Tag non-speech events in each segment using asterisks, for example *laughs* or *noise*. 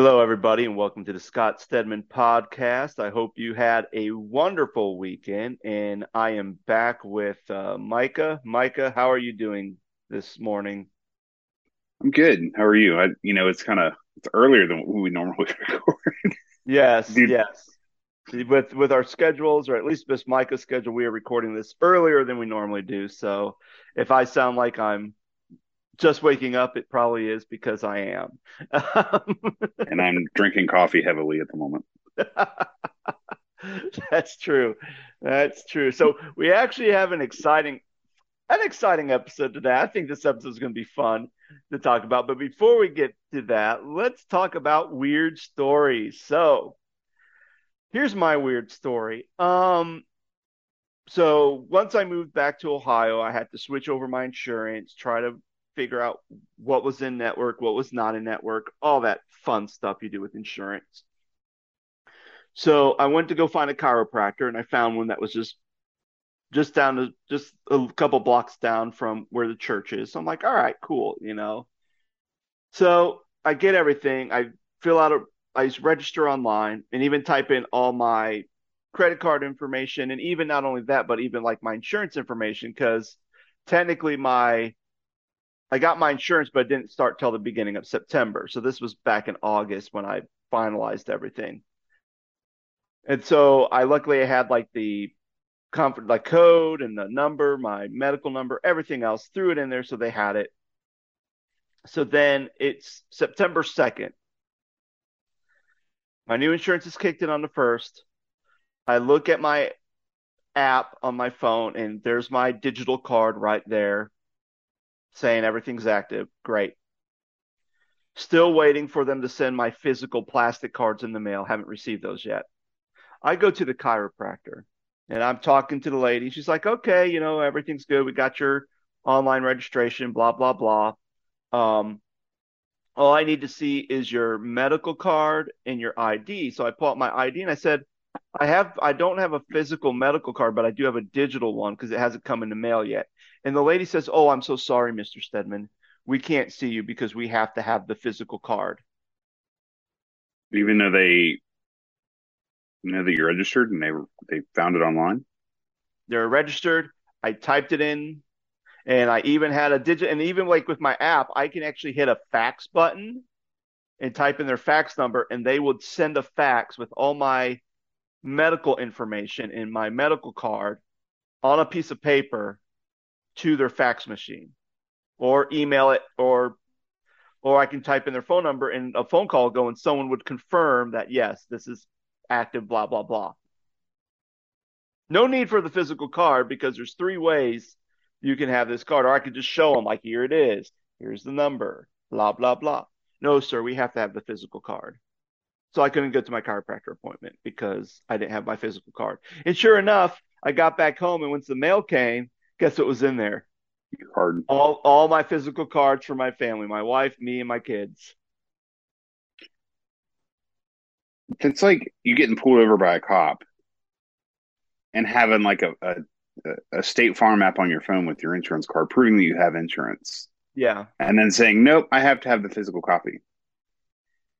Hello, everybody, and welcome to the Scott Stedman podcast. I hope you had a wonderful weekend, and I am back with uh, Micah. Micah, how are you doing this morning? I'm good. How are you? I, you know, it's kind of it's earlier than what we normally *laughs* record. Yes, Dude. yes. With with our schedules, or at least this Micah's schedule, we are recording this earlier than we normally do. So, if I sound like I'm just waking up, it probably is because I am. *laughs* and I'm drinking coffee heavily at the moment. *laughs* That's true. That's true. So we actually have an exciting an exciting episode today. I think this episode is going to be fun to talk about. But before we get to that, let's talk about weird stories. So here's my weird story. Um, so once I moved back to Ohio, I had to switch over my insurance, try to figure out what was in network, what was not in network, all that fun stuff you do with insurance. So I went to go find a chiropractor and I found one that was just just down to just a couple blocks down from where the church is. So I'm like, all right, cool, you know. So I get everything. I fill out a I register online and even type in all my credit card information and even not only that, but even like my insurance information because technically my I got my insurance, but it didn't start till the beginning of September. So this was back in August when I finalized everything. And so I luckily I had like the comfort like code and the number, my medical number, everything else, threw it in there so they had it. So then it's September 2nd. My new insurance is kicked in on the first. I look at my app on my phone and there's my digital card right there saying everything's active. Great. Still waiting for them to send my physical plastic cards in the mail. Haven't received those yet. I go to the chiropractor and I'm talking to the lady. She's like, okay, you know, everything's good. We got your online registration, blah, blah, blah. Um, all I need to see is your medical card and your ID. So I pull out my ID and I said, I have I don't have a physical medical card, but I do have a digital one because it hasn't come in the mail yet. And the lady says, "Oh, I'm so sorry, Mr. Stedman. We can't see you because we have to have the physical card." Even though they know that you're registered and they they found it online. They're registered. I typed it in, and I even had a digit. And even like with my app, I can actually hit a fax button and type in their fax number, and they would send a fax with all my medical information in my medical card on a piece of paper to their fax machine or email it or or I can type in their phone number and a phone call go and someone would confirm that yes, this is active, blah, blah, blah. No need for the physical card because there's three ways you can have this card, or I could just show them like here it is, here's the number, blah, blah, blah. No, sir, we have to have the physical card. So I couldn't go to my chiropractor appointment because I didn't have my physical card. And sure enough, I got back home and once the mail came, guess what was in there? Your card. All all my physical cards for my family, my wife, me, and my kids. It's like you getting pulled over by a cop and having like a, a a state farm app on your phone with your insurance card proving that you have insurance. Yeah. And then saying, Nope, I have to have the physical copy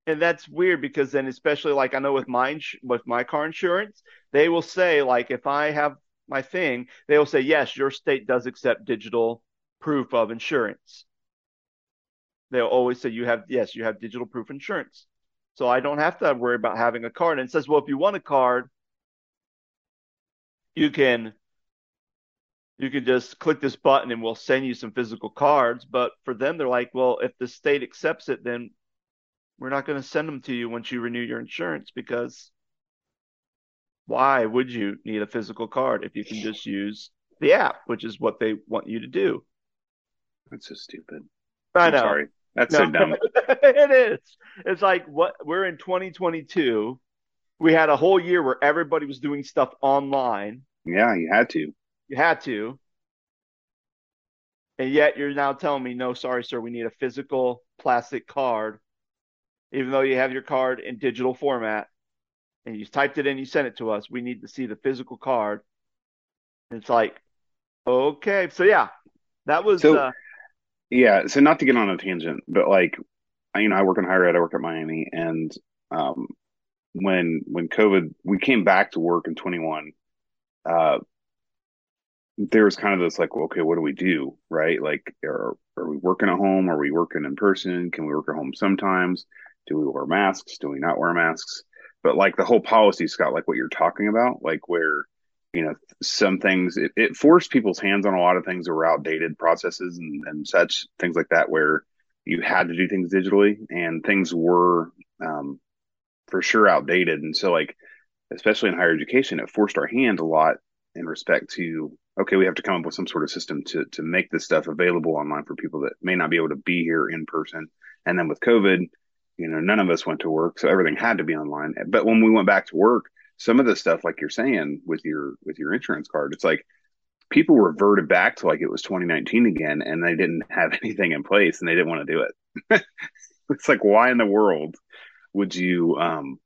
and that's weird because then especially like I know with my with my car insurance, they will say like if I have my thing, they will say yes, your state does accept digital proof of insurance. They'll always say you have yes, you have digital proof insurance. So I don't have to worry about having a card. And it says, well, if you want a card, you can you can just click this button and we'll send you some physical cards. But for them, they're like, well, if the state accepts it, then we're not going to send them to you once you renew your insurance because why would you need a physical card if you can just use the app, which is what they want you to do? That's so stupid. I I'm know. Sorry. That's no, so dumb. *laughs* it is. It's like what we're in 2022. We had a whole year where everybody was doing stuff online. Yeah, you had to. You had to. And yet you're now telling me, no, sorry, sir, we need a physical plastic card even though you have your card in digital format and you typed it in, you sent it to us, we need to see the physical card. And it's like, okay. So, yeah, that was. So, uh, yeah. So, not to get on a tangent, but like you know, I work in higher ed. I work at Miami, and um, when when COVID, we came back to work in 21. Uh, there was kind of this like, well, okay, what do we do, right? Like, are are we working at home? Are we working in person? Can we work at home sometimes? Do we wear masks? Do we not wear masks? But like the whole policy, Scott, like what you're talking about, like where you know some things it, it forced people's hands on a lot of things that were outdated processes and, and such things like that where you had to do things digitally and things were um, for sure outdated. And so like especially in higher education it forced our hand a lot in respect to okay we have to come up with some sort of system to to make this stuff available online for people that may not be able to be here in person. And then with covid you know none of us went to work so everything had to be online. But when we went back to work some of the stuff like you're saying with your with your insurance card it's like people reverted back to like it was 2019 again and they didn't have *laughs* anything in place and they didn't want to do it. *laughs* It's like why in the world would you um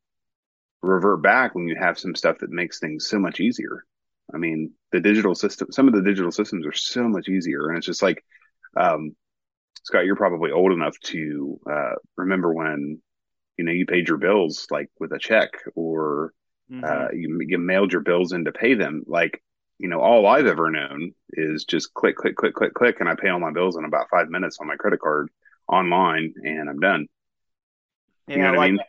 revert back when you have some stuff that makes things so much easier? I mean the digital system some of the digital systems are so much easier and it's just like um scott you're probably old enough to uh remember when you know you paid your bills like with a check or Mm-hmm. Uh, you, you mailed your bills in to pay them. Like, you know, all I've ever known is just click, click, click, click, click, and I pay all my bills in about five minutes on my credit card online, and I'm done. Yeah, you know what like, I mean?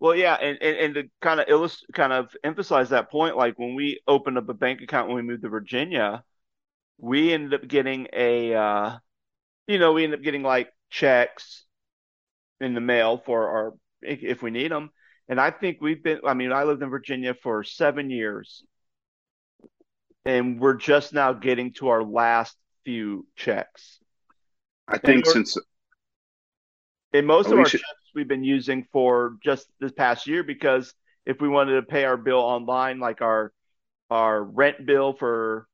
Well, yeah, and, and, and to kind of illustrate, kind of emphasize that point, like when we opened up a bank account when we moved to Virginia, we ended up getting a, uh, you know, we end up getting like checks in the mail for our if we need them, and I think we've been, I mean, I lived in Virginia for seven years, and we're just now getting to our last few checks. I think since. And most of our checks we've been using for just this past year because if we wanted to pay our bill online, like our our rent bill for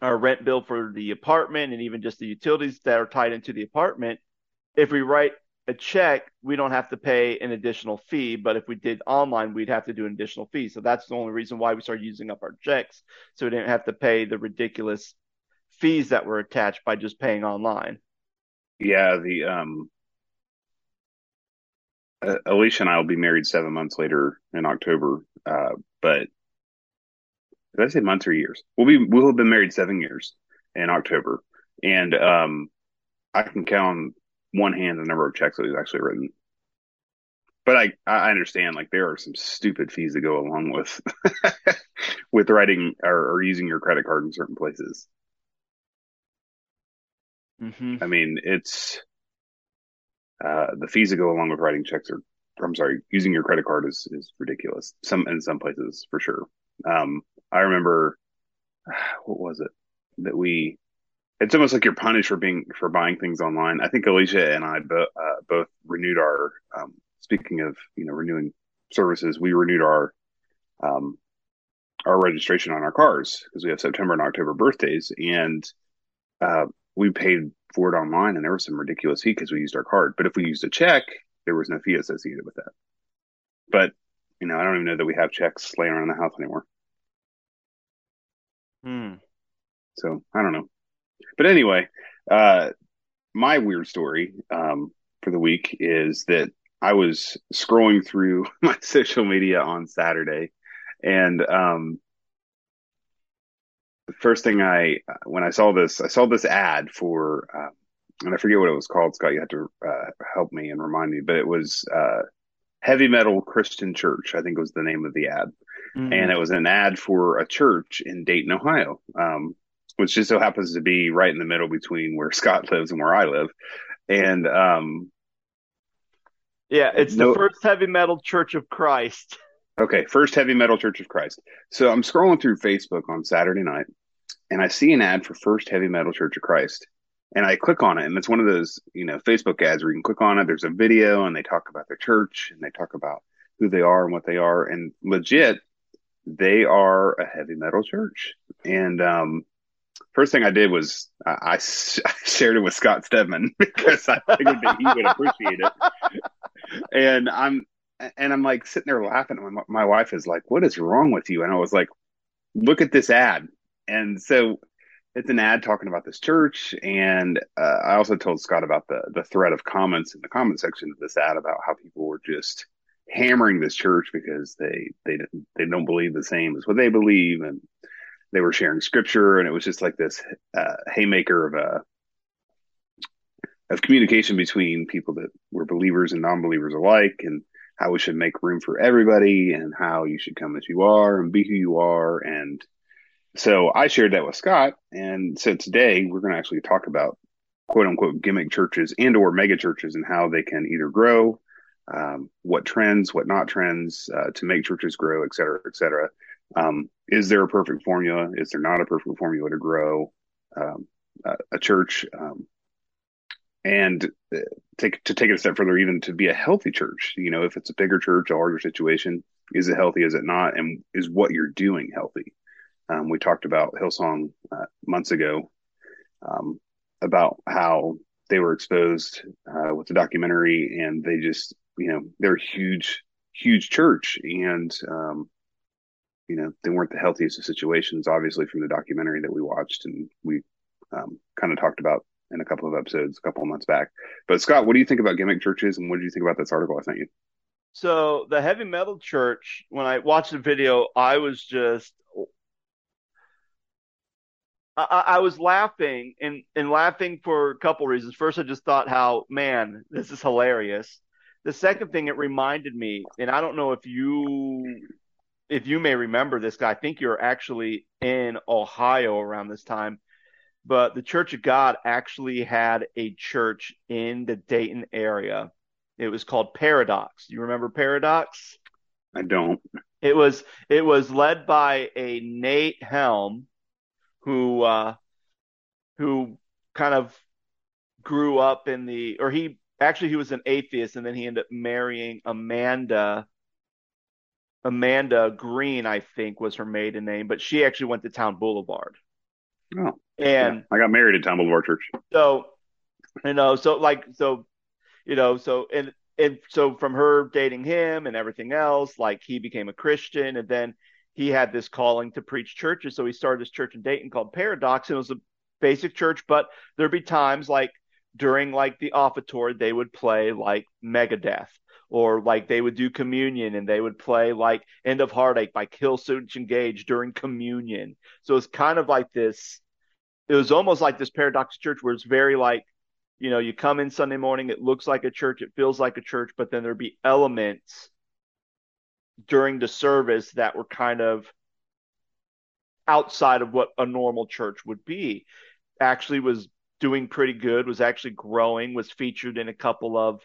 our rent bill for the apartment and even just the utilities that are tied into the apartment, if we write a check, we don't have to pay an additional fee. But if we did online, we'd have to do an additional fee. So that's the only reason why we started using up our checks. So we didn't have to pay the ridiculous fees that were attached by just paying online. Yeah, the um uh, Alicia and I will be married seven months later in October. Uh, but did I say months or years? We'll be we'll have been married seven years in October, and um, I can count on one hand the number of checks that he's actually written. But I I understand like there are some stupid fees that go along with *laughs* with writing or, or using your credit card in certain places. Mm-hmm. I mean, it's uh, the fees that go along with writing checks are. I'm sorry, using your credit card is is ridiculous. Some in some places for sure. Um, I remember *sighs* what was it that we it's almost like you're punished for being for buying things online. I think Alicia and I bo- uh, both renewed our. Um, speaking of you know renewing services, we renewed our um, our registration on our cars because we have September and October birthdays, and uh, we paid for it online, and there was some ridiculous fee because we used our card. But if we used a check, there was no fee associated with that. But you know, I don't even know that we have checks laying around the house anymore. Hmm. So I don't know. But anyway, uh, my weird story um, for the week is that I was scrolling through *laughs* my social media on Saturday, and um, the first thing I when I saw this, I saw this ad for, uh, and I forget what it was called. Scott, you had to uh, help me and remind me, but it was uh, Heavy Metal Christian Church. I think was the name of the ad, mm-hmm. and it was an ad for a church in Dayton, Ohio. Um, which just so happens to be right in the middle between where *laughs* Scott lives and where I live. And um, yeah, it's no, the first heavy metal Church of Christ. Okay, first heavy metal Church of Christ. So I'm scrolling through Facebook on Saturday night, and I see an ad for First Heavy Metal Church of Christ. And I click on it, and it's one of those, you know, Facebook ads where you can click on it. There's a video, and they talk about their church, and they talk about who they are and what they are, and legit, they are a heavy metal church. And um, first thing I did was I, I, *laughs* shared it with Scott Stedman *laughs* because I figured that he would appreciate it. And I'm and I'm like sitting there laughing. My, my wife is like, "What is wrong with you?" And I was like, "Look at this ad." And so it's an ad talking about this church, and uh, I also told Scott about the the thread of comments in the comment section of this ad about how people were just hammering this church because they they they don't believe the same as what they believe, and they were sharing scripture, and it was just like this uh, haymaker of a of communication between people that were believers and non-believers alike, and how we should make room for everybody, and how you should come as you are and be who you are, and so I shared that with Scott, and so today we're going to actually talk about quote unquote gimmick churches and or mega churches and how they can either grow, um, what trends, what not trends uh, to make churches grow, et cetera, et cetera. Um, is there a perfect formula? Is there not a perfect formula to grow um, a, a, church? Um, and uh, take to take it a step further, even to be a healthy church. You know, if it's a bigger church, a larger situation, is it healthy? Is it not? And is what you're doing healthy? Um, we talked about Hillsong uh, months ago um, about how they were exposed uh, with the documentary, and they just, you know, they're a huge, huge church, and um, you know, they weren't the healthiest of situations, obviously, from the documentary that we watched and we um, kind of talked about in a couple of episodes a couple of months back. But Scott, what do you think about gimmick churches, and what did you think about this article I sent you? So the heavy metal church, when I watched the video, I was just I, I, was laughing and, and laughing for a couple reasons. First, I just thought how, man, this is hilarious. The second thing it reminded me, and I don't know if you if you may remember this guy, I think you're actually in Ohio around this time, but the Church of God actually had a church in the Dayton area. It was called Paradox. You remember Paradox? I don't. It was it was led by a Nate Helm, who uh, who kind of grew up in the or he actually he was an atheist and then he ended up marrying Amanda Amanda Green, I think was her maiden name, but she actually went to Towne Boulevard. Oh. And yeah. I got married at Towne Boulevard Church. So you know, so like so you know, so and and so from her dating him and everything else, like he became a Christian and then he had this calling to preach churches. So he started this church in Dayton called Paradox, and it was a basic church, but there'd be times like during like the offertory, they would play like Megadeth, or like they would do communion and they would play like End of Heartache by Killswitch Engage during communion. So it's kind of like this. It was almost like this paradox church where it's very like, you know, you come in Sunday morning, it looks like a church, it feels like a church, but then there'd be elements during the service that were kind of outside of what a normal church would be. Actually, was doing pretty good, was actually growing, was featured in a couple of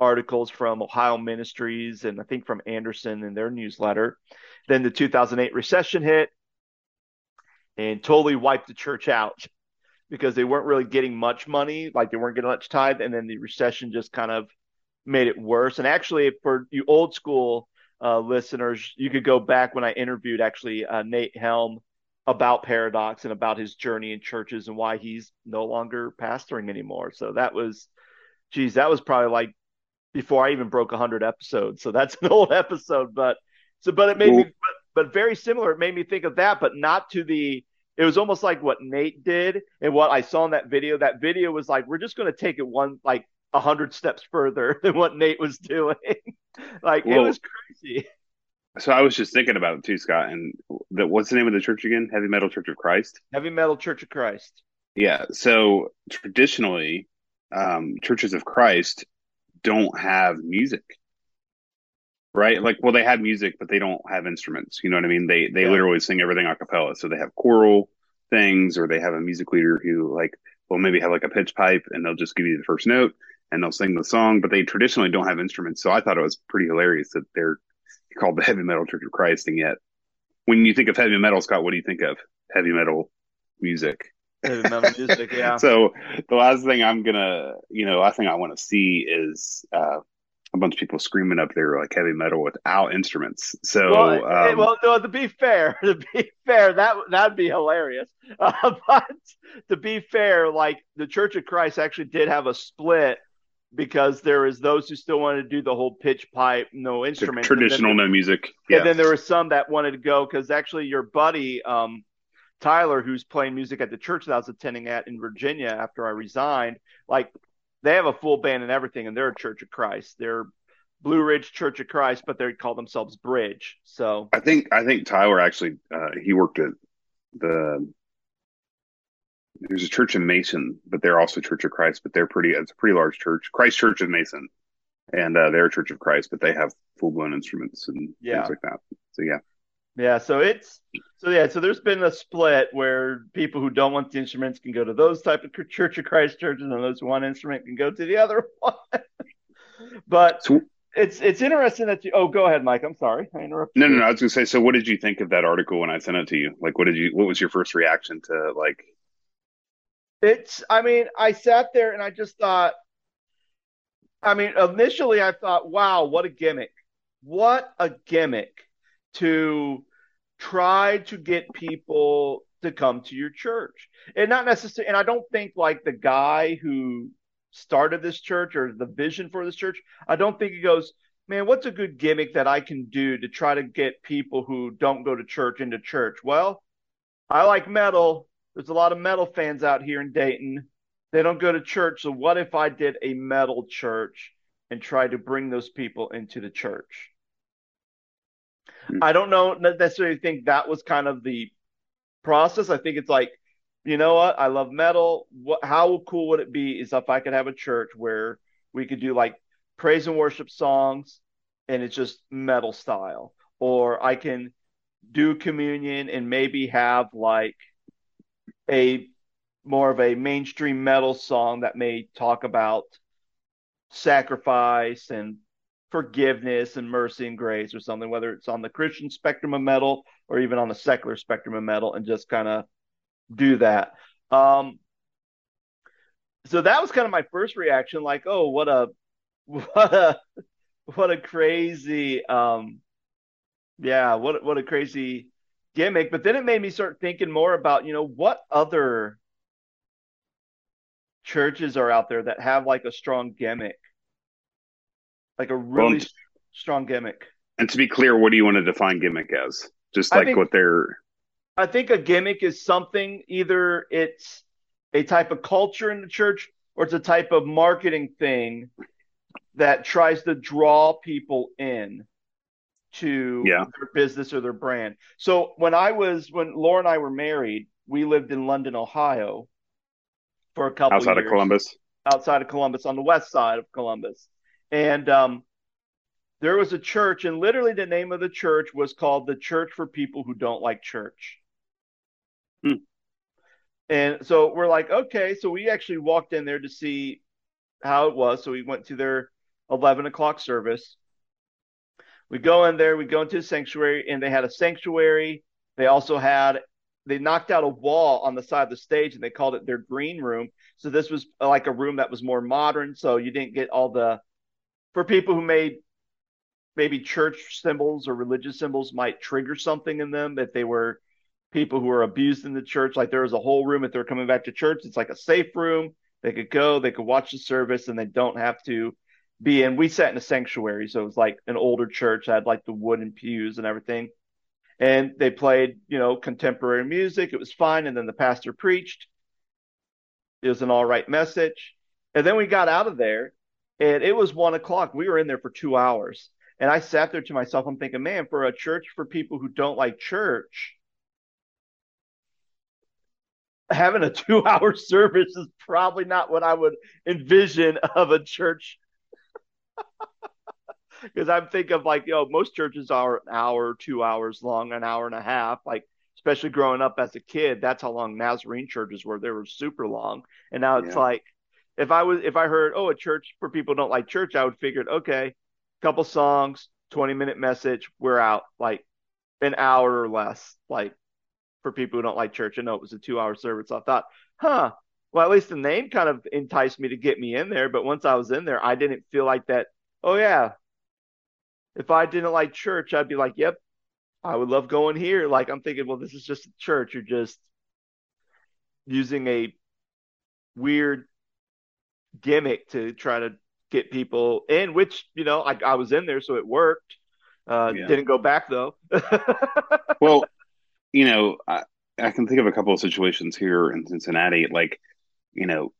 articles from Ohio Ministries and I think from Anderson in their newsletter. Then the 2008 recession hit and totally wiped the church out because they weren't really getting much money, like they weren't getting much tithe, and then the recession just kind of made it worse. And actually, for you old school uh, listeners, you could go back when I interviewed actually uh, Nate Helm about Paradox and about his journey in churches and why he's no longer pastoring anymore. So that was, geez, that was probably like before I even broke 100 episodes. So that's *laughs* an old episode, but so, but it made me, but, but very similar. It made me think of that, but not to the, it was almost like what Nate did and what I saw in that video. That video was like, we're just going to take it one, like a hundred steps further *laughs* than what Nate was doing. *laughs* like well, it was crazy. So I was just thinking about it too, Scott. And the, what's the name of the church again? Heavy Metal Church of Christ. Heavy Metal Church of Christ. Yeah. So traditionally, um, churches of Christ don't have music, right? Like, well, they have music, but they don't have instruments. You know what I mean? They they yeah. literally sing everything a cappella. So they have choral things, or they have a music leader who like will maybe have like a pitch pipe, and they'll just give you the first note, and they'll sing the song, but they traditionally don't have instruments. So I thought it was pretty hilarious that they're called the Heavy Metal Church of Christ, and yet when you think of heavy metal, Scott, what do you think of? Heavy metal music. Heavy metal music, yeah. *laughs* so the last thing I'm gonna, you know, last thing I want to see is uh, a bunch of people screaming up there like heavy metal without instruments. So, well, um, well no, to be fair, *laughs* to be fair, that that'd be hilarious. *laughs* Uh, but to be fair, like the Church of Christ actually did have a split because there is those who still wanted to do the whole pitch pipe, no instruments, traditional, no music. Yeah. And then there were some that wanted to go because actually your buddy, um, Tyler, who's playing music at the church that I was attending at in Virginia after I resigned, like they have a full band and everything, and they're a Church of Christ. They're Blue Ridge Church of Christ, but they call themselves Bridge. So I think I think Tyler actually uh, he worked at the there's a church in Mason, but they're also Church of Christ, but they're pretty it's a pretty large church. Christ Church in Mason, and uh, they're a Church of Christ, but they have full blown instruments and yeah. things like that. So yeah, yeah. So it's so yeah. So there's been a split where people who don't want the instruments can go to those type of Church of Christ churches, and those who want instrument can go to the other *laughs* one. but so, it's it's interesting that you. Oh, go ahead, Mike. I'm sorry, I interrupted. No, no, no. I was going to say. So, what did you think of that article when I sent it to you? Like, what did you? What was your first reaction to like? It's. I mean, I sat there and I just thought. I mean, initially I thought, "Wow, what a gimmick! What a gimmick to try to get people to come to your church." And not necessarily. And I don't think like the guy who started this church or the vision for this church, I don't think he goes, man, what's a good gimmick that I can do to try to get people who don't go to church into church? Well, I like metal. There's a lot of metal fans out here in Dayton. They don't go to church. So what if I did a metal church and tried to bring those people into the church? Mm-hmm. I don't know necessarily think that was kind of the process. I think it's like you know what? I love metal. What? How cool would it be is if I could have a church where we could do like praise and worship songs, and it's just metal style, or I can do communion and maybe have like a more of a mainstream metal song that may talk about sacrifice and forgiveness and mercy and grace or something, whether it's on the Christian spectrum of metal or even on the secular spectrum of metal, and just kind of do that. Um, so that was kind of my first reaction, like, oh, what a, *laughs* what a, what a crazy, um, yeah, what what a crazy gimmick. But then it made me start thinking more about, you know, what other churches are out there that have like a strong gimmick, like a really well, strong gimmick. And to be clear, what do you want to define gimmick as? Just like think, what they're I think a gimmick is something either it's a type of culture in the church or it's a type of marketing thing that tries to draw people in to yeah. their business or their brand. So when I was when Laura and I were married, we lived in London, Ohio for a couple outside of, of Columbus. Outside of Columbus on the west side of Columbus. And um, there was a church and literally the name of the church was called the Church for People Who Don't Like Church. Hmm. And so we're like, okay. So we actually walked in there to see how it was. So we went to their 11 o'clock service. We go in there, we go into the sanctuary, and they had a sanctuary. They also had, they knocked out a wall on the side of the stage and they called it their green room. So this was like a room that was more modern. So you didn't get all the, for people who made maybe church symbols or religious symbols might trigger something in them if they were people who are abused in the church. Like there was a whole room if they're coming back to church. It's like a safe room. They could go, they could watch the service, and they don't have to be in. We sat in a sanctuary, so it was like an older church. I had like the wooden pews and everything. And they played, you know, contemporary music. It was fine. And then the pastor preached. It was an all right message. And then we got out of there and it was one o'clock. We were in there for two hours. And I sat there to myself. I'm thinking, man, for a church for people who don't like church, having a *laughs* two hour service is probably not what I would envision of a church. *laughs* Because I'm thinking of like, you know, most churches are an hour, two hours long, an hour and a half. Like, especially growing up as a kid, that's how long Nazarene churches were. They were super long. And now it's yeah. like, if I was, if I heard, oh, a church for people don't like church, I would figure, okay, couple songs, 20 minute message, we're out. Like, an hour or less. Like, for people who don't like church. I know it was a two hour service. I thought, huh, well, at least the name kind of enticed me to get me in there. But once I was in there, I didn't feel like that. Oh, yeah. If I didn't like church, I'd be like, yep, I would love going here. Like, I'm thinking, well, this is just a church. You're just using a weird gimmick to try to get people in, which, you know, I, I was in there, so it worked. Uh, yeah. Didn't go back though. *laughs* well, you know, I, I can think of a couple of situations here in Cincinnati, like, you know,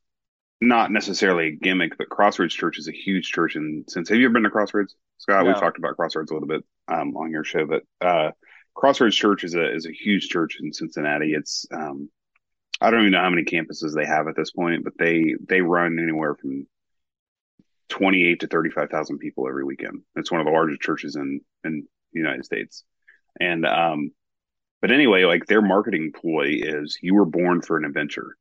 not necessarily a gimmick, but Crossroads Church is a huge church in since have you ever been to Crossroads? Scott, no. we've talked about Crossroads a little bit um, on your show, but uh, Crossroads Church is a is a huge church in Cincinnati. It's um, I don't even know how many campuses they have at this point, but they they run anywhere from twenty eight to thirty five thousand people every weekend. It's one of the largest churches in in the United States, and um, but anyway, like their marketing ploy is you were born for an adventure,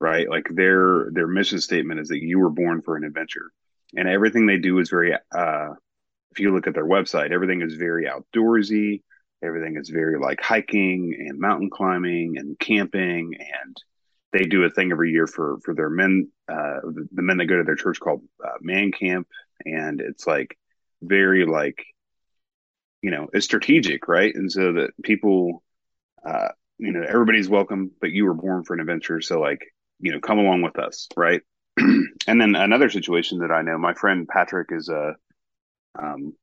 right? Like their their mission statement is that you were born for an adventure, and everything they do is very. uh If you look at their website, everything is very outdoorsy Everything is very like hiking and mountain climbing and camping, and they do a thing every year for for their men, uh, the, men that go to their church called uh, Man Camp, and it's like very like you know it's strategic, right? And so that people, uh, you know, everybody's welcome, but you were born for an adventure, so like you know, come along with us, right? *clears throat* and then another situation that I know, my friend Patrick is a um,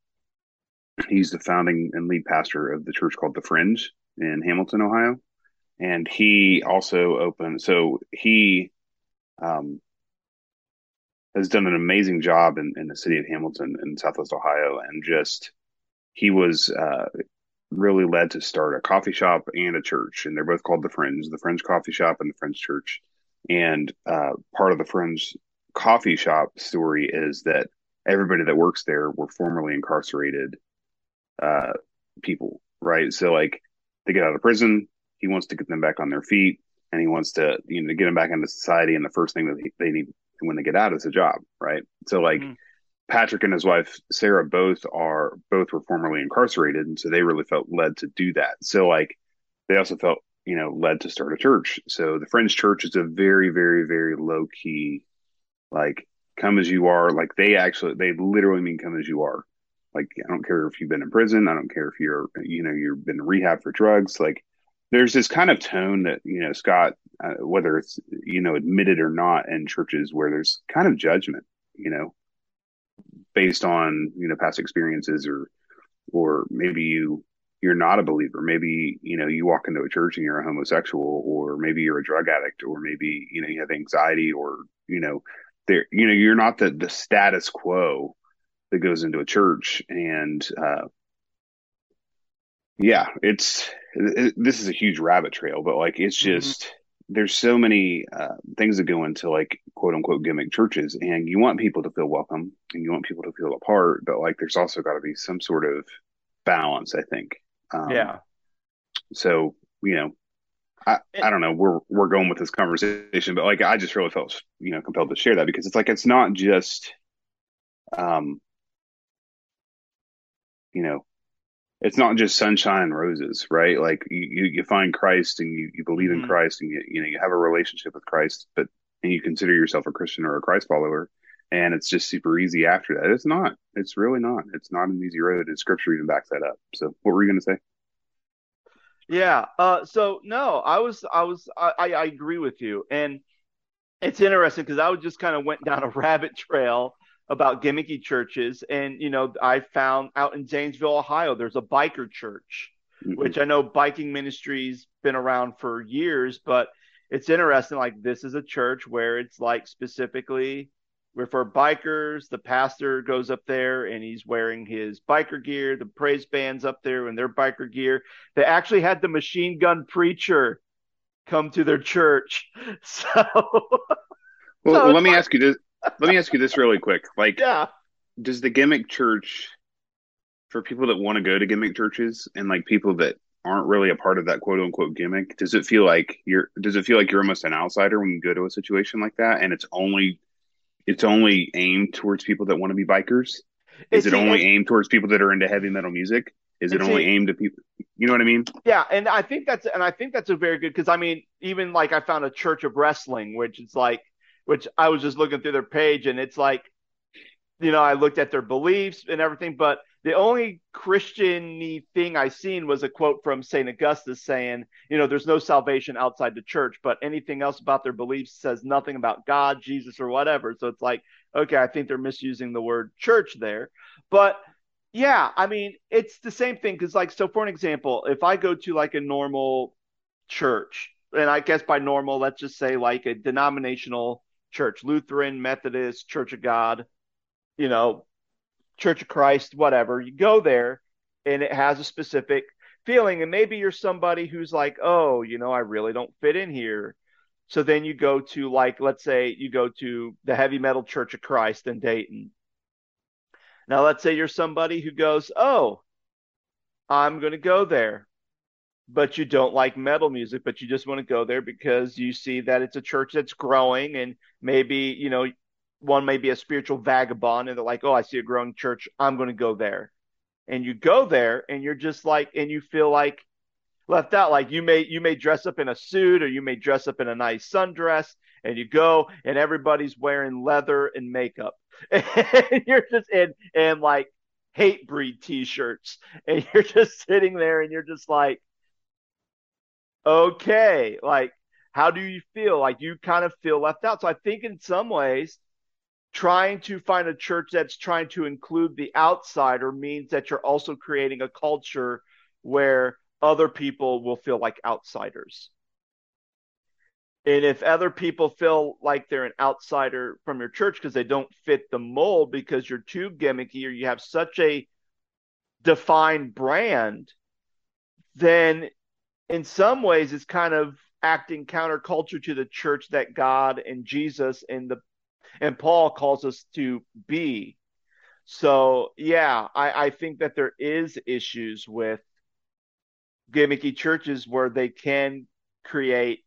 He's the founding and lead pastor of the church called The Fringe in Hamilton, Ohio. And he also opened, so he um, has done an amazing job in, in the city of Hamilton in Southwest Ohio. And just, he was uh, really led to start a coffee shop and a church. And they're both called The Fringe, the Fringe Coffee Shop and the Fringe Church. And uh, part of the Fringe coffee shop story is that everybody that works there were formerly incarcerated uh, people, right? So like they get out of prison, he wants to get them back on their feet, and he wants to you know get them back into society. And the first thing that they need when they get out is a job, right? So like. Mm-hmm. Patrick and his wife Sarah both are both were formerly incarcerated, and so they really felt led to do that. So like they also felt you know led to start a church. So the Fringe Church is a very very very low key, like come as you are. Like they actually they literally mean come as you are. Like, I don't care if you've been in prison. I don't care if you're, you know, you've been rehab for drugs. Like, there's this kind of tone that, you know, Scott, uh, whether it's, you know, admitted or not in churches where there's kind of judgment, you know, based on, you know, past experiences or, or maybe you, you're not a believer. Maybe, you know, you walk into a church and you're a homosexual, or maybe you're a drug addict, or maybe, you know, you have anxiety, or, you know, there, you know, you're not the, the status quo that goes into a church and uh, yeah it's it, this is a huge rabbit trail but like it's mm-hmm. just mm-hmm. there's so many uh, things that go into like quote unquote gimmick churches and you want people to feel welcome and you want people to feel apart, but like there's also got to be some sort of balance i think um, yeah so you know I, I don't know we're we're going with this conversation but like i just really felt you know compelled to share that because it's like it's not just um you know, it's not just sunshine and roses, right? Like you, you find Christ and you, you believe mm-hmm. in Christ and you, you know, you have a relationship with Christ, but and you consider yourself a Christian or a Christ follower. And it's just super easy after that. It's not. It's really not. It's not an easy road, and Scripture even backs that up. So, what were you going to say? Yeah. Uh. So no, I was. I was. I. I agree with you, and it's interesting because I was just kind of went down a *laughs* rabbit trail about gimmicky churches. And, you know, I found out in Zanesville, Ohio, there's a biker church, mm-hmm. which I know biking ministry's been around for years, but it's interesting. Like, this is a church where it's like specifically for bikers. The pastor goes up there and he's wearing his biker gear. The praise band's up there in their biker gear. They actually had the machine gun preacher come to their church. *laughs* So, well, so let me like, ask you this let me ask you this really quick. *laughs* Like, yeah, does the gimmick church, for people that want to go to gimmick churches and like people that aren't really a part of that quote unquote gimmick, does it feel like you're? Does it feel like you're almost an outsider when you go to a situation like that, and it's only, it's only aimed towards people that want to be bikers? Is it's, it only aimed towards people that are into heavy metal music? Is it only aimed at people? You know what I mean? Yeah, and I think that's and I think that's a very good because I mean even like I found a Church of Wrestling, which is like which I was just looking through their page and it's like, you know, I looked at their beliefs and everything, but the only Christian thing I seen was a quote from St. Augustus saying, you know, there's no salvation outside the church, but anything else about their beliefs says nothing about God, Jesus, or whatever. So it's like, okay, I think they're misusing the word church there. But yeah, I mean, it's the same thing because, like, so for an example, if I go to like a normal church, and I guess by normal, let's just say like a denominational church, Lutheran, Methodist, Church of God, you know, Church of Christ, whatever. You go there and it has a specific feeling. And maybe you're somebody who's like, oh, you know, I really don't fit in here. So then you go to, like, let's say you go to the Heavy Metal Church of Christ in Dayton. Now, let's say you're somebody who goes, oh, I'm going to go there. But you don't like metal music, but you just want to go there because you see that it's a church that's growing and maybe, you know, one may be a spiritual vagabond and they're like, oh, I see a growing church. I'm going to go there. And you go there and you're just like, and you feel like left out. Like you may, you may dress up in a suit or you may dress up in a nice sundress and you go and everybody's wearing leather and makeup. *laughs* And you're just in, and like Hatebreed t-shirts and you're just sitting there and you're just like, okay, like, how do you feel? Like you kind of feel left out. So I think in some ways, trying to find a church that's trying to include the outsider means that you're also creating a culture where other people will feel like outsiders. And if other people feel like they're an outsider from your church because they don't fit the mold because you're too gimmicky or you have such a defined brand, then in some ways it's kind of acting counterculture to the church that God and Jesus and the and Paul calls us to be. So yeah, I, I think that there is issues with gimmicky churches where they can create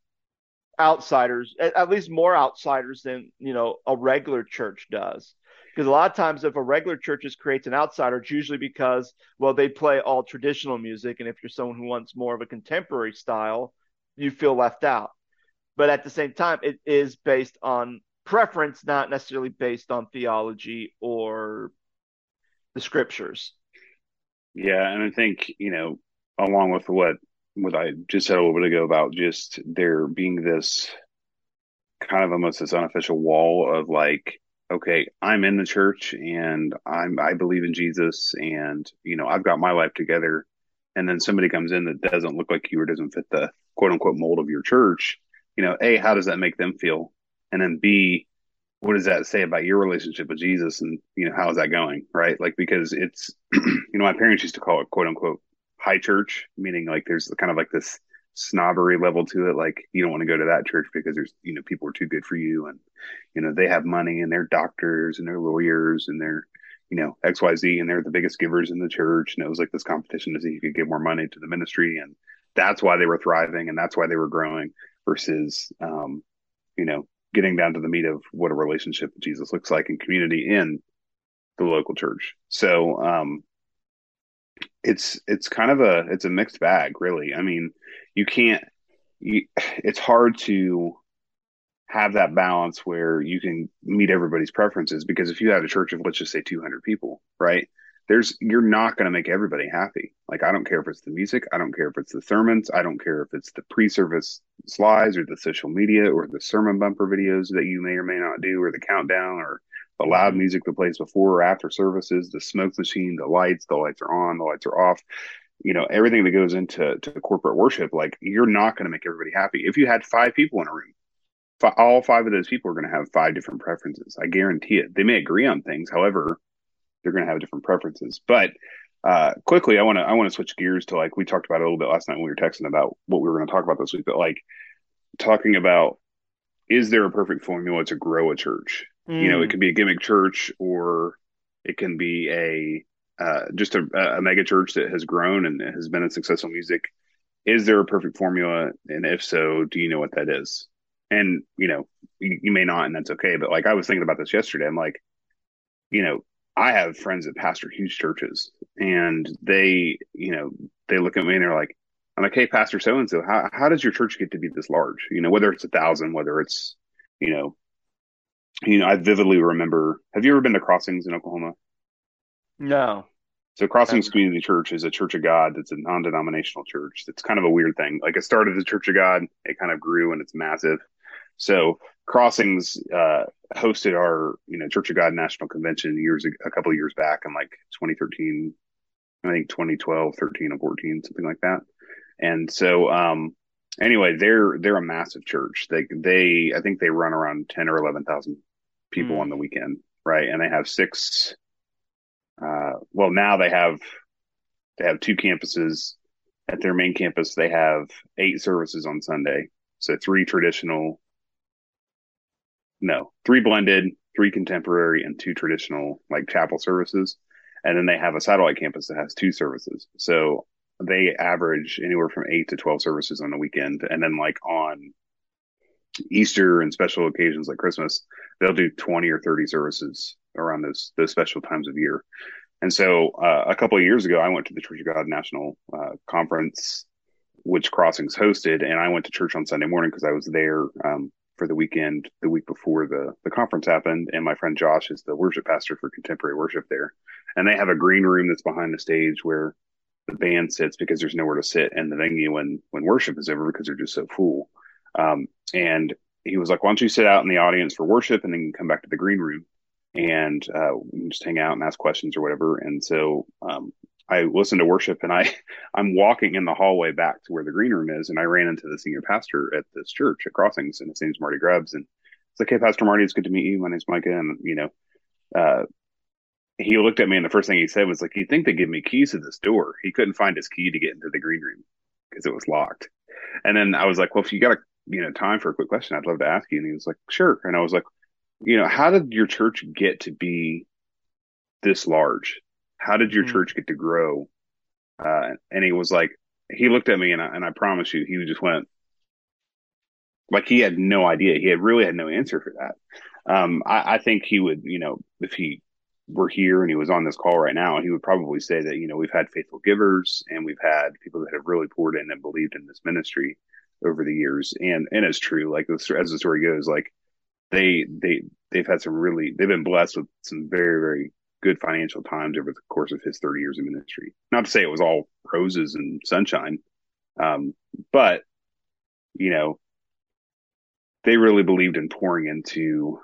outsiders, at, at least more outsiders than you know a regular church does. Because a lot of times, if a regular church is creates an outsider, it's usually because well they play all traditional music, and if you're someone who wants more of a contemporary style, you feel left out. But at the same time, it is based on preference, not necessarily based on theology or the scriptures. Yeah, and I think you know, along with what what I just said a little bit ago about just there being this kind of almost this unofficial wall of like, okay, I'm in the church and I'm I believe in Jesus and you know I've got my life together, and then somebody comes in that doesn't look like you or doesn't fit the quote unquote mold of your church. You know, a how does that make them feel? And then B, what does that say about your relationship with Jesus and you know how is that going right? Like because it's *clears throat* you know my parents used to call it quote unquote high church meaning like there's kind of like this snobbery level to it like you don't want to go to that church because there's you know people are too good for you and you know they have money and they're doctors and they're lawyers and they're you know xyz and they're the biggest givers in the church. And it was like this competition to see who could give more money to the ministry. And that's why they were thriving and that's why they were growing versus um you know getting down to the meat of what a relationship with Jesus looks like in community in the local church. So, um, it's, it's kind of a, it's a mixed bag, really. I mean, you can't, you, it's hard to have that balance where you can meet everybody's preferences because if you had a church of, let's just say 200 people, right? There's you're not going to make everybody happy. Like I don't care if it's the music, I don't care if it's the sermons, I don't care if it's the pre-service slides or the social media or the sermon bumper videos that you may or may not do or the countdown or the loud mm-hmm. music that plays before or after services, the smoke machine, the lights, the lights are on, the lights are off. You know, everything that goes into to corporate worship, like you're not going to make everybody happy. If you had five people in a room, all five of those people are going to have five different preferences. I guarantee it. They may agree on things. However, they're going to have different preferences. But uh, quickly, I want to I want to switch gears to like we talked about a little bit last night when we were texting about what we were going to talk about this week. But like talking about is there a perfect formula to grow a church? Mm. You know, it hmm. could be a gimmick church or it can be a uh, just a, a mega church that has grown and has been in successful music. Is there a perfect formula? And if so, do you know what that is? And you know, you, you may not, and that's okay. But like I was thinking about this yesterday. I'm like, you know, I have friends that pastor huge churches and they, you know, they look at me and they're like, I'm like, Hey, pastor so and so, how, how does your church get to be this large? You know, whether it's a thousand, whether it's, you know, you know, I vividly remember, have you ever been to Crossings in Oklahoma? No. So Crossings Community Church is a church of God that's a non-denominational church. That's kind of a weird thing. Like it started as a church of God. It kind of grew and it's massive. So Crossings uh, hosted our you know Church of God National Convention years a couple of years back in like 2013, I think 2012, 13, and 14, something like that. And so um, anyway, they're they're a massive church. They they I think they run around ten or eleven thousand people mm. on the weekend, right? And they have six. Uh, well, now they have they have two campuses. At their main campus, they have eight services on Sunday. So three traditional, no, three blended, three contemporary, and two traditional like chapel services. And then they have a satellite campus that has two services. So they average anywhere from eight to 12 services on the weekend. And then like on Easter and special occasions like Christmas, they'll do 20 or 30 services around those, those special times of year. And so, uh, a couple of years ago, I went to the Church of God National uh, Conference, which Crossings hosted, and I went to church on Sunday morning because I was there um, for the weekend the week before the the conference happened. And my friend Josh is the worship pastor for contemporary worship there, and they have a green room that's behind the stage where the band sits because there's nowhere to sit in the venue when when worship is over because they're just so full. Um, and he was like, "Why don't you sit out in the audience for worship and then come back to the green room?" and uh, just hang out and ask questions or whatever. And so um, I listened to worship, and I *laughs* I'm walking in the hallway back to where the green room is, and I ran into the senior pastor at this church at Crossings, and his name's Marty Grubbs, and it's like, hey, Pastor Marty, it's good to meet you. My name's Micah, and you know, uh, he looked at me, and the first thing he said was like, "You think they give me keys to this door?" He couldn't find his key to get into the green room because it was locked. And then I was like, "Well, if you got a you know time for a quick question, I'd love to ask you." And he was like, "Sure." And I was like, you know, how did your church get to be this large? How did your mm-hmm. church get to grow? Uh, and he was like, he looked at me and I, and I promise you, he just went like he had no idea. He had really had no answer for that. Um, I, I think he would, you know, if he were here and he was on this call right now, he would probably say that, you know, we've had faithful givers and we've had people that have really poured in and believed in this ministry over the years. And, and it's true. Like as the story goes, like they they they've had some really they've been blessed with some very very good financial times over the course of his 30 years of ministry. Not to say it was all roses and sunshine, um, but you know they really believed in pouring into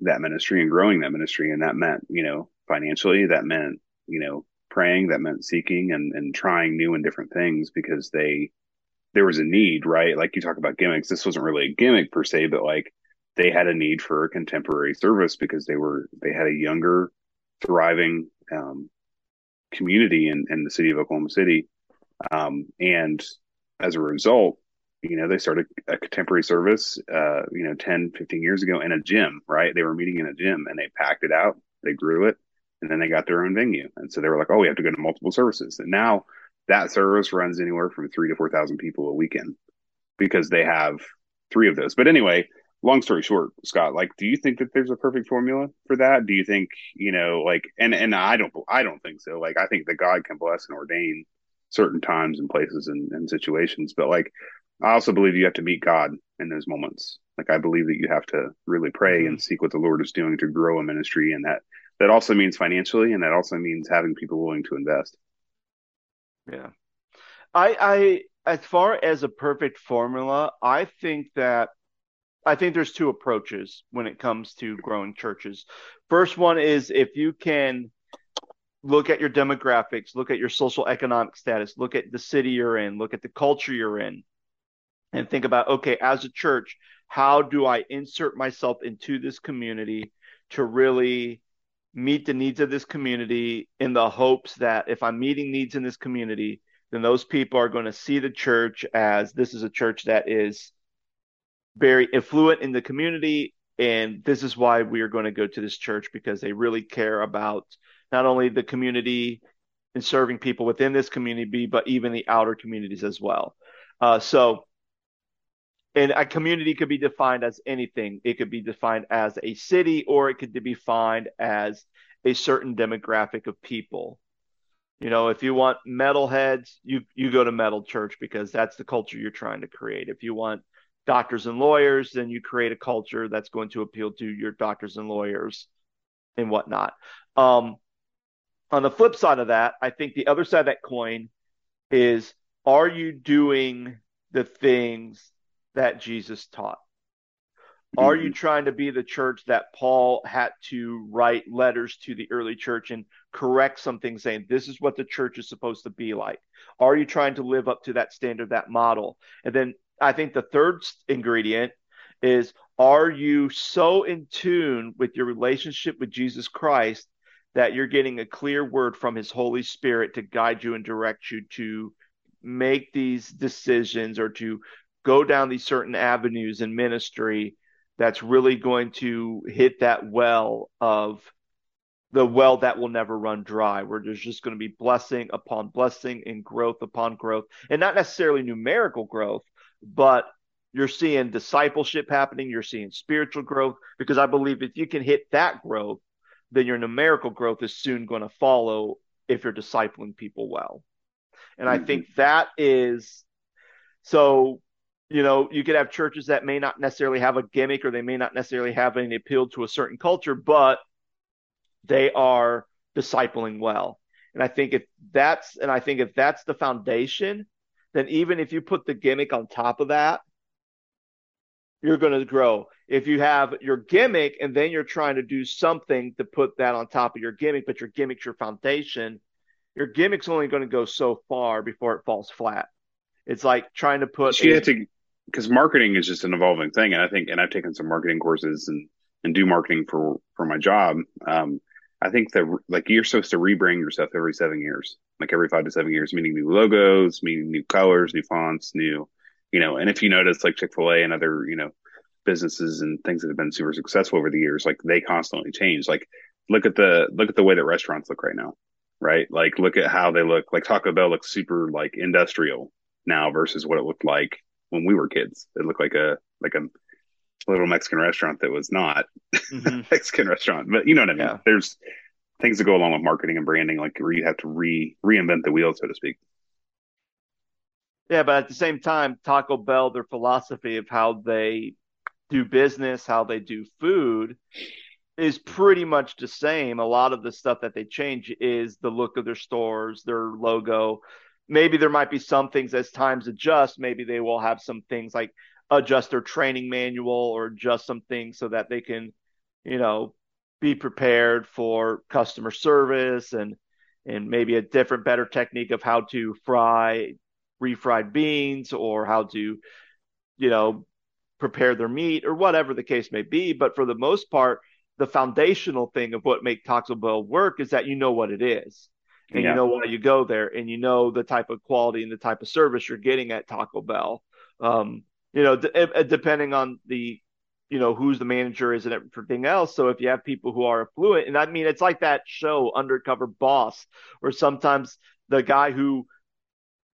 that ministry and growing that ministry, and that meant you know financially, that meant you know praying, that meant seeking and and trying new and different things because they there was a need, right? Like you talk about gimmicks. This wasn't really a gimmick per se, but like they had a need for a contemporary service because they were they had a younger, thriving um, community in, in the city of Oklahoma City, um, and as a result, you know, they started a contemporary service, uh, you know, 10, 15 years ago in a gym, right? They were meeting in a gym and they packed it out, they grew it, and then they got their own venue. And so they were like, oh, we have to go to multiple services. And now that service runs anywhere from three to 4,000 people a weekend because they have three of those. But anyway, long story short, Scott, like, do you think that there's a perfect formula for that? Do you think, you know, like, and, and I don't, I don't think so. Like, I think that God can bless and ordain certain times and places and, and situations, but like, I also believe you have to meet God in those moments. Like, I believe that you have to really pray mm-hmm. and seek what the Lord is doing to grow a ministry. And that, that also means financially, and that also means having people willing to invest. Yeah. I, I, as far as a perfect formula, I think that I think there's two approaches when it comes to growing churches. First one is if you can look at your demographics, look at your social economic status, look at the city you're in, look at the culture you're in, and think about okay, as a church, how do I insert myself into this community to really meet the needs of this community in the hopes that if I'm meeting needs in this community, then those people are going to see the church as this is a church that is very influent in the community. And this is why we are going to go to this church because they really care about not only the community and serving people within this community, but even the outer communities as well. Uh, so, and a community could be defined as anything. It could be defined as a city, or it could be defined as a certain demographic of people. You know, if you want metalheads, you you go to metal church because that's the culture you're trying to create. If you want doctors and lawyers, then you create a culture that's going to appeal to your doctors and lawyers and whatnot. Um, on the flip side of that, I think the other side of that coin is are you doing the things that Jesus taught? Are you mm-hmm. trying to be the church that Paul had to write letters to the early church and correct something saying this is what the church is supposed to be like? Are you trying to live up to that standard, that model? And then I think the third ingredient is are you so in tune with your relationship with Jesus Christ that you're getting a clear word from his Holy Spirit to guide you and direct you to make these decisions or to go down these certain avenues in ministry that's really going to hit that well of the well that will never run dry, where there's just going to be blessing upon blessing and growth upon growth, and not necessarily numerical growth, but you're seeing discipleship happening, you're seeing spiritual growth, because I believe if you can hit that growth, then your numerical growth is soon going to follow if you're discipling people well. And mm-hmm. I think that is so, you know, you could have churches that may not necessarily have a gimmick or they may not necessarily have any appeal to a certain culture, but they are discipling well. And I think if that's and I think if that's the foundation, then even if you put the gimmick on top of that, you're going to grow. If you have your gimmick and then you're trying to do something to put that on top of your gimmick, but your gimmick's your foundation, your gimmick's only going to go so far before it falls flat. It's like trying to put. You a, have to, because marketing is just an evolving thing, and I think, and I've taken some marketing courses and and do marketing for for my job. Um, I think that like you're supposed to rebrand yourself every seven years, like every five to seven years, meaning new logos, meaning new colors, new fonts, new, you know. And if you notice, like Chick Fil A and other, you know, businesses and things that have been super successful over the years, like they constantly change. Like look at the look at the way that restaurants look right now, right? Like look at how they look. Like Taco Bell looks super like industrial now versus what it looked like when we were kids. It looked like a like a little Mexican restaurant that was not mm-hmm. *laughs* Mexican restaurant, but you know what I mean. Yeah. There's things that go along with marketing and branding, like where you have to re reinvent the wheel, so to speak. Yeah, but at the same time, Taco Bell, their philosophy of how they do business, how they do food is pretty much the same. A lot of the stuff that they change is the look of their stores, their logo. Maybe there might be some things as times adjust. Maybe they will have some things like adjust their training manual or adjust some things so that they can, you know, be prepared for customer service and and maybe a different better technique of how to fry refried beans or how to you know prepare their meat or whatever the case may be. But for the most part, the foundational thing of what make Taco Bell work is that you know what it is. And yeah. you know why you go there and you know the type of quality and the type of service you're getting at Taco Bell. Um, you know, d- uh, depending on the, you know, who's the manager is and everything else. So if you have people who are affluent, and I mean, it's like that show Undercover Boss, where sometimes the guy who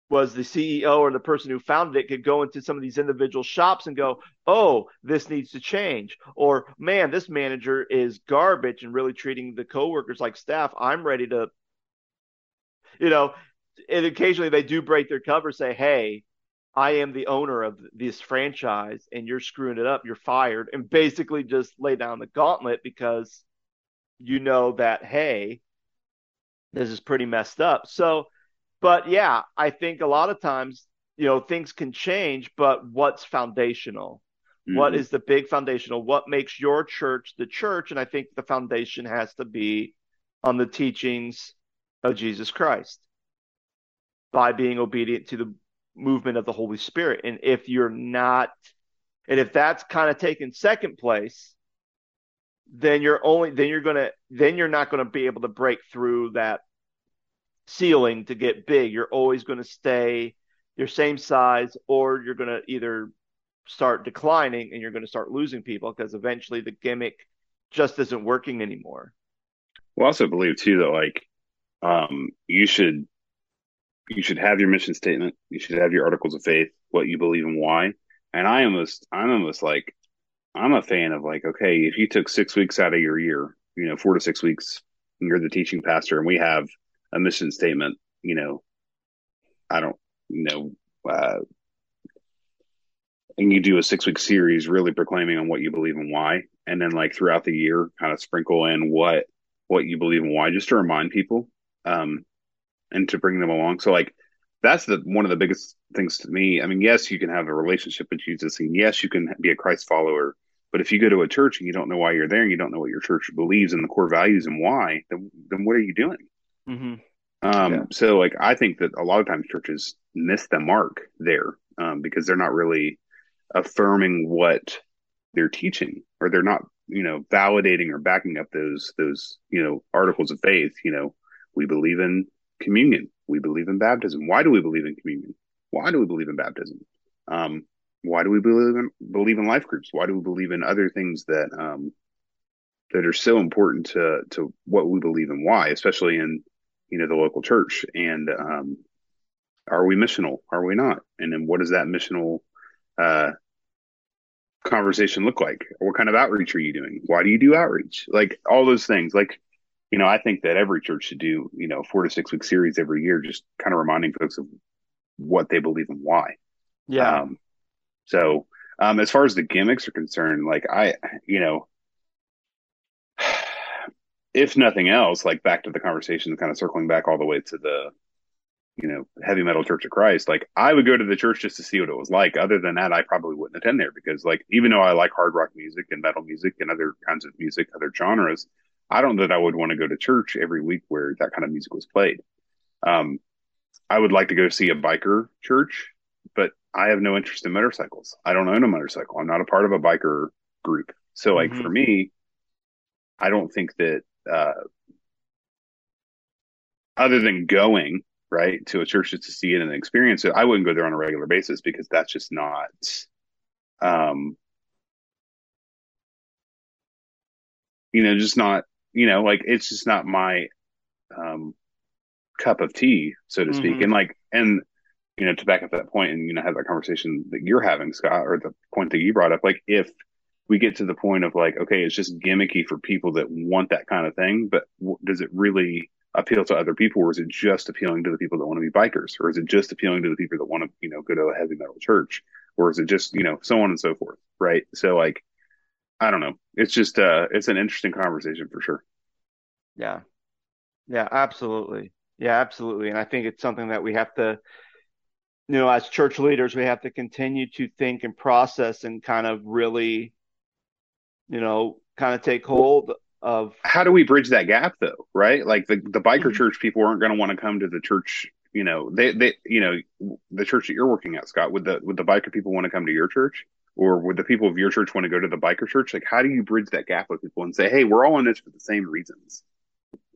was the CEO or the person who founded it could go into some of these individual shops and go, oh, this needs to change. Or, man, this manager is garbage and really treating the coworkers like staff. I'm ready to, you know, and occasionally they do break their cover, say, hey, I am the owner of this franchise and you're screwing it up, you're fired, and basically just lay down the gauntlet because you know that, hey, this is pretty messed up. So, but yeah, I think a lot of times, you know, things can change, but what's foundational? Mm-hmm. What is the big foundational? What makes your church the church? And I think the foundation has to be on the teachings of Jesus Christ by being obedient to the movement of the Holy Spirit. And if you're not, and if that's kind of taking second place, then you're only, then you're to, then you're not to be able to break through that ceiling to get big. You're always to stay your same size, or you're to either start declining and you're to start losing people because eventually the gimmick just isn't working anymore. Well, I also believe too that like um, you should you should have your mission statement, you should have your articles of faith, what you believe and why. And I almost I'm almost like I'm a fan of like okay, if you took six weeks out of your year, you know, four to six weeks, and you're the teaching pastor, and we have a mission statement, you know, I don't, you know, uh, and you do a six week series really proclaiming on what you believe and why. And then like throughout the year, kind of sprinkle in what, what you believe and why, just to remind people, um, and to bring them along. So like, that's the one of the biggest things to me. I mean, yes, you can have a relationship with Jesus, and yes, you can be a Christ follower. But if you go to a church and you don't know why you're there, and you don't know what your church believes and the core values and why, then, then what are you doing? Mm-hmm. Um, yeah. So, like, I think that a lot of times churches miss the mark there um, because they're not really affirming what they're teaching or they're not you know validating or backing up those those you know articles of faith you know we believe in communion we believe in baptism why do we believe in communion why do we believe in baptism um, why do we believe in believe in life groups why do we believe in other things that um, that are so important to to what we believe and why especially in you know the local church and um, are we missional are we not and then what does that missional uh, conversation look like? What kind of outreach are you doing? Why do you do outreach? Like all those things. Like, you know, I think that every church should do, you know, four to six week series every year, just kind of reminding folks of what they believe and why. Yeah. Um, so, um, as far as the gimmicks are concerned, like I, you know, if nothing else, like back to the conversation, kind of circling back all the way to the you know, heavy metal Church of Christ, like I would go to the church just to see what it was like. Other than that, I probably wouldn't attend there because, like, even though I like hard rock music and metal music and other kinds of music, other genres, I don't know that I would want to go to church every week where that kind of music was played. Um, I would like to go see a biker church, but I have no interest in motorcycles. I don't own a motorcycle. I'm not a part of a biker group. So, like, mm-hmm. for me, I don't think that, uh, other than going right to a church just to see it and experience it i wouldn't go there on a regular basis because that's just not um you know just not you know like it's just not my um cup of tea so to speak mm-hmm. and like and you know to back up that point and you know have that conversation that you're having scott or the point that you brought up like if we get to the point of like okay it's just gimmicky for people that want that kind of thing but w- does it really appeal to other people, or is it just appealing to the people that want to be bikers, or is it just appealing to the people that want to, you know, go to a heavy metal church, or is it just, you know, so on and so forth, right? So like, I don't know. It's just, uh, it's an interesting conversation for sure. Yeah, yeah, absolutely, yeah, absolutely, and I think it's something that we have to, you know, as church leaders, we have to continue to think and process and kind of really, you know, kind of take hold of how do we bridge that gap though right like the, the biker mm-hmm. church people aren't going to want to come to the church you know they they you know the church that you're working at scott would the would the biker people want to come to your church or would the people of your church want to go to the biker church like how do you bridge that gap with people and say hey we're all in this for the same reasons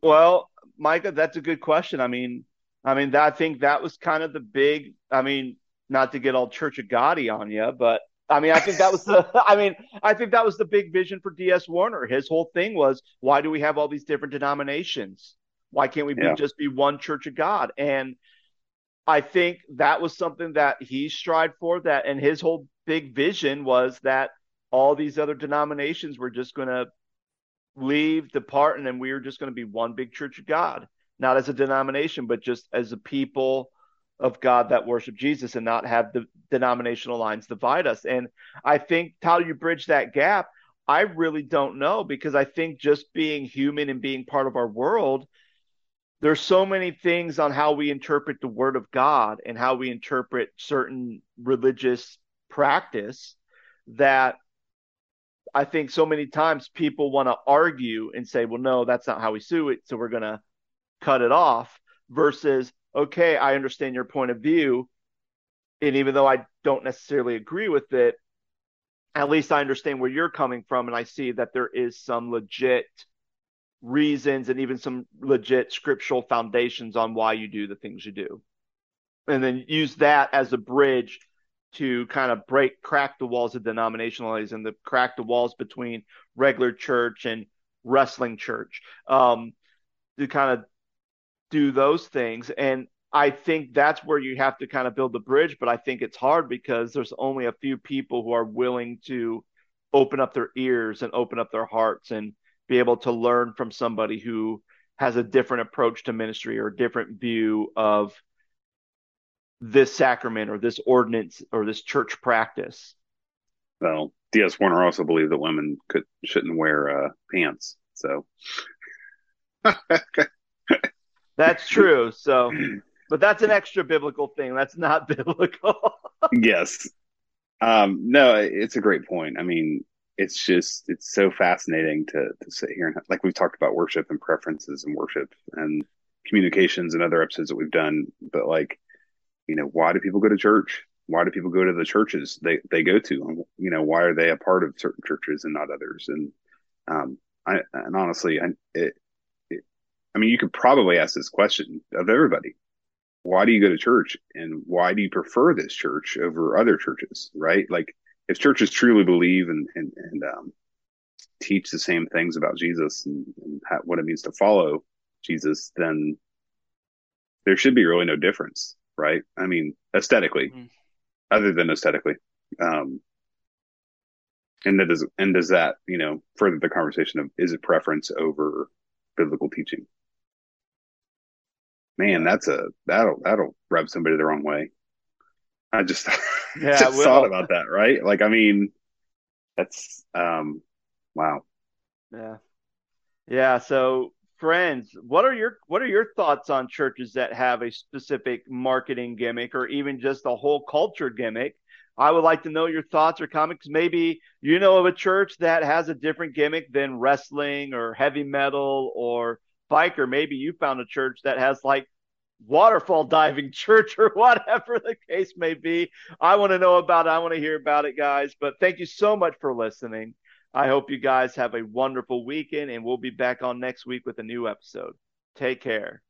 well micah that's a good question i mean i mean i think that was kind of the big i mean not to get all church of Gotti on you but I mean, I think that was the. *laughs* I mean, I think that was the big vision for D.S. Warner. His whole thing was, why do we have all these different denominations? Why can't we yeah. be, just be one Church of God? And I think that was something that he strived for. That and his whole big vision was that all these other denominations were just going to leave, depart, and then we were just going to be one big Church of God, not as a denomination, but just as a people of God that worship Jesus and not have the denominational lines divide us. And I think how you bridge that gap, I really don't know because I think just being human and being part of our world, there's so many things on how we interpret the word of God and how we interpret certain religious practice that I think so many times people want to argue and say, well, no, that's not how we sue it. So we're going to cut it off versus okay, I understand your point of view. And even though I don't necessarily agree with it, at least I understand where you're coming from. And I see that there is some legit reasons and even some legit scriptural foundations on why you do the things you do. And then use that as a bridge to kind of break, crack the walls of denominationalism, the crack the walls between regular church and wrestling church. Um, to kind of do those things. And I think that's where you have to kind of build the bridge. But I think it's hard because there's only a few people who are willing to open up their ears and open up their hearts and be able to learn from somebody who has a different approach to ministry or a different view of this sacrament or this ordinance or this church practice. Well, D.S. Warner also believed that women could shouldn't wear uh, pants. So *laughs* That's true. So, *clears throat* but that's an extra biblical thing. That's not *laughs* biblical. yes. Um, no, it's a great point. I mean, it's just it's so fascinating to to sit here and like we've talked about worship and preferences and worship and communications and other episodes that we've done, but like, you know, why do people go to church? why do people go to the churches they, they go to? You know, why are they a part of certain churches and not others? And, um, I, and honestly, I, it, it, I mean, you could probably ask this question of everybody. Why do you go to church and why do you prefer this church over other churches? Right? Like if churches truly believe and, and, and, um, teach the same things about Jesus and, and how, what it means to follow Jesus, then there should be really no difference, right? I mean, aesthetically, mm-hmm. other than aesthetically. Um, and that does, and does that, you know, further the conversation of is it preference over biblical teaching? Man, that's a, that'll, that'll rub somebody the wrong way. I just, *laughs* yeah, just thought about that, right? Like, I mean, that's, um, wow. Yeah. Yeah. So friends, what are your what are your thoughts on churches that have a specific marketing gimmick or even just a whole culture gimmick? I would like to know your thoughts or comments. Maybe you know of a church that has a different gimmick than wrestling or heavy metal or biker. Maybe you found a church that has like waterfall diving church or *laughs* whatever the case may be. I want to know about it. I want to hear about it, guys. But thank you so much for listening. I hope you guys have a wonderful weekend, and we'll be back on next week with a new episode. Take care.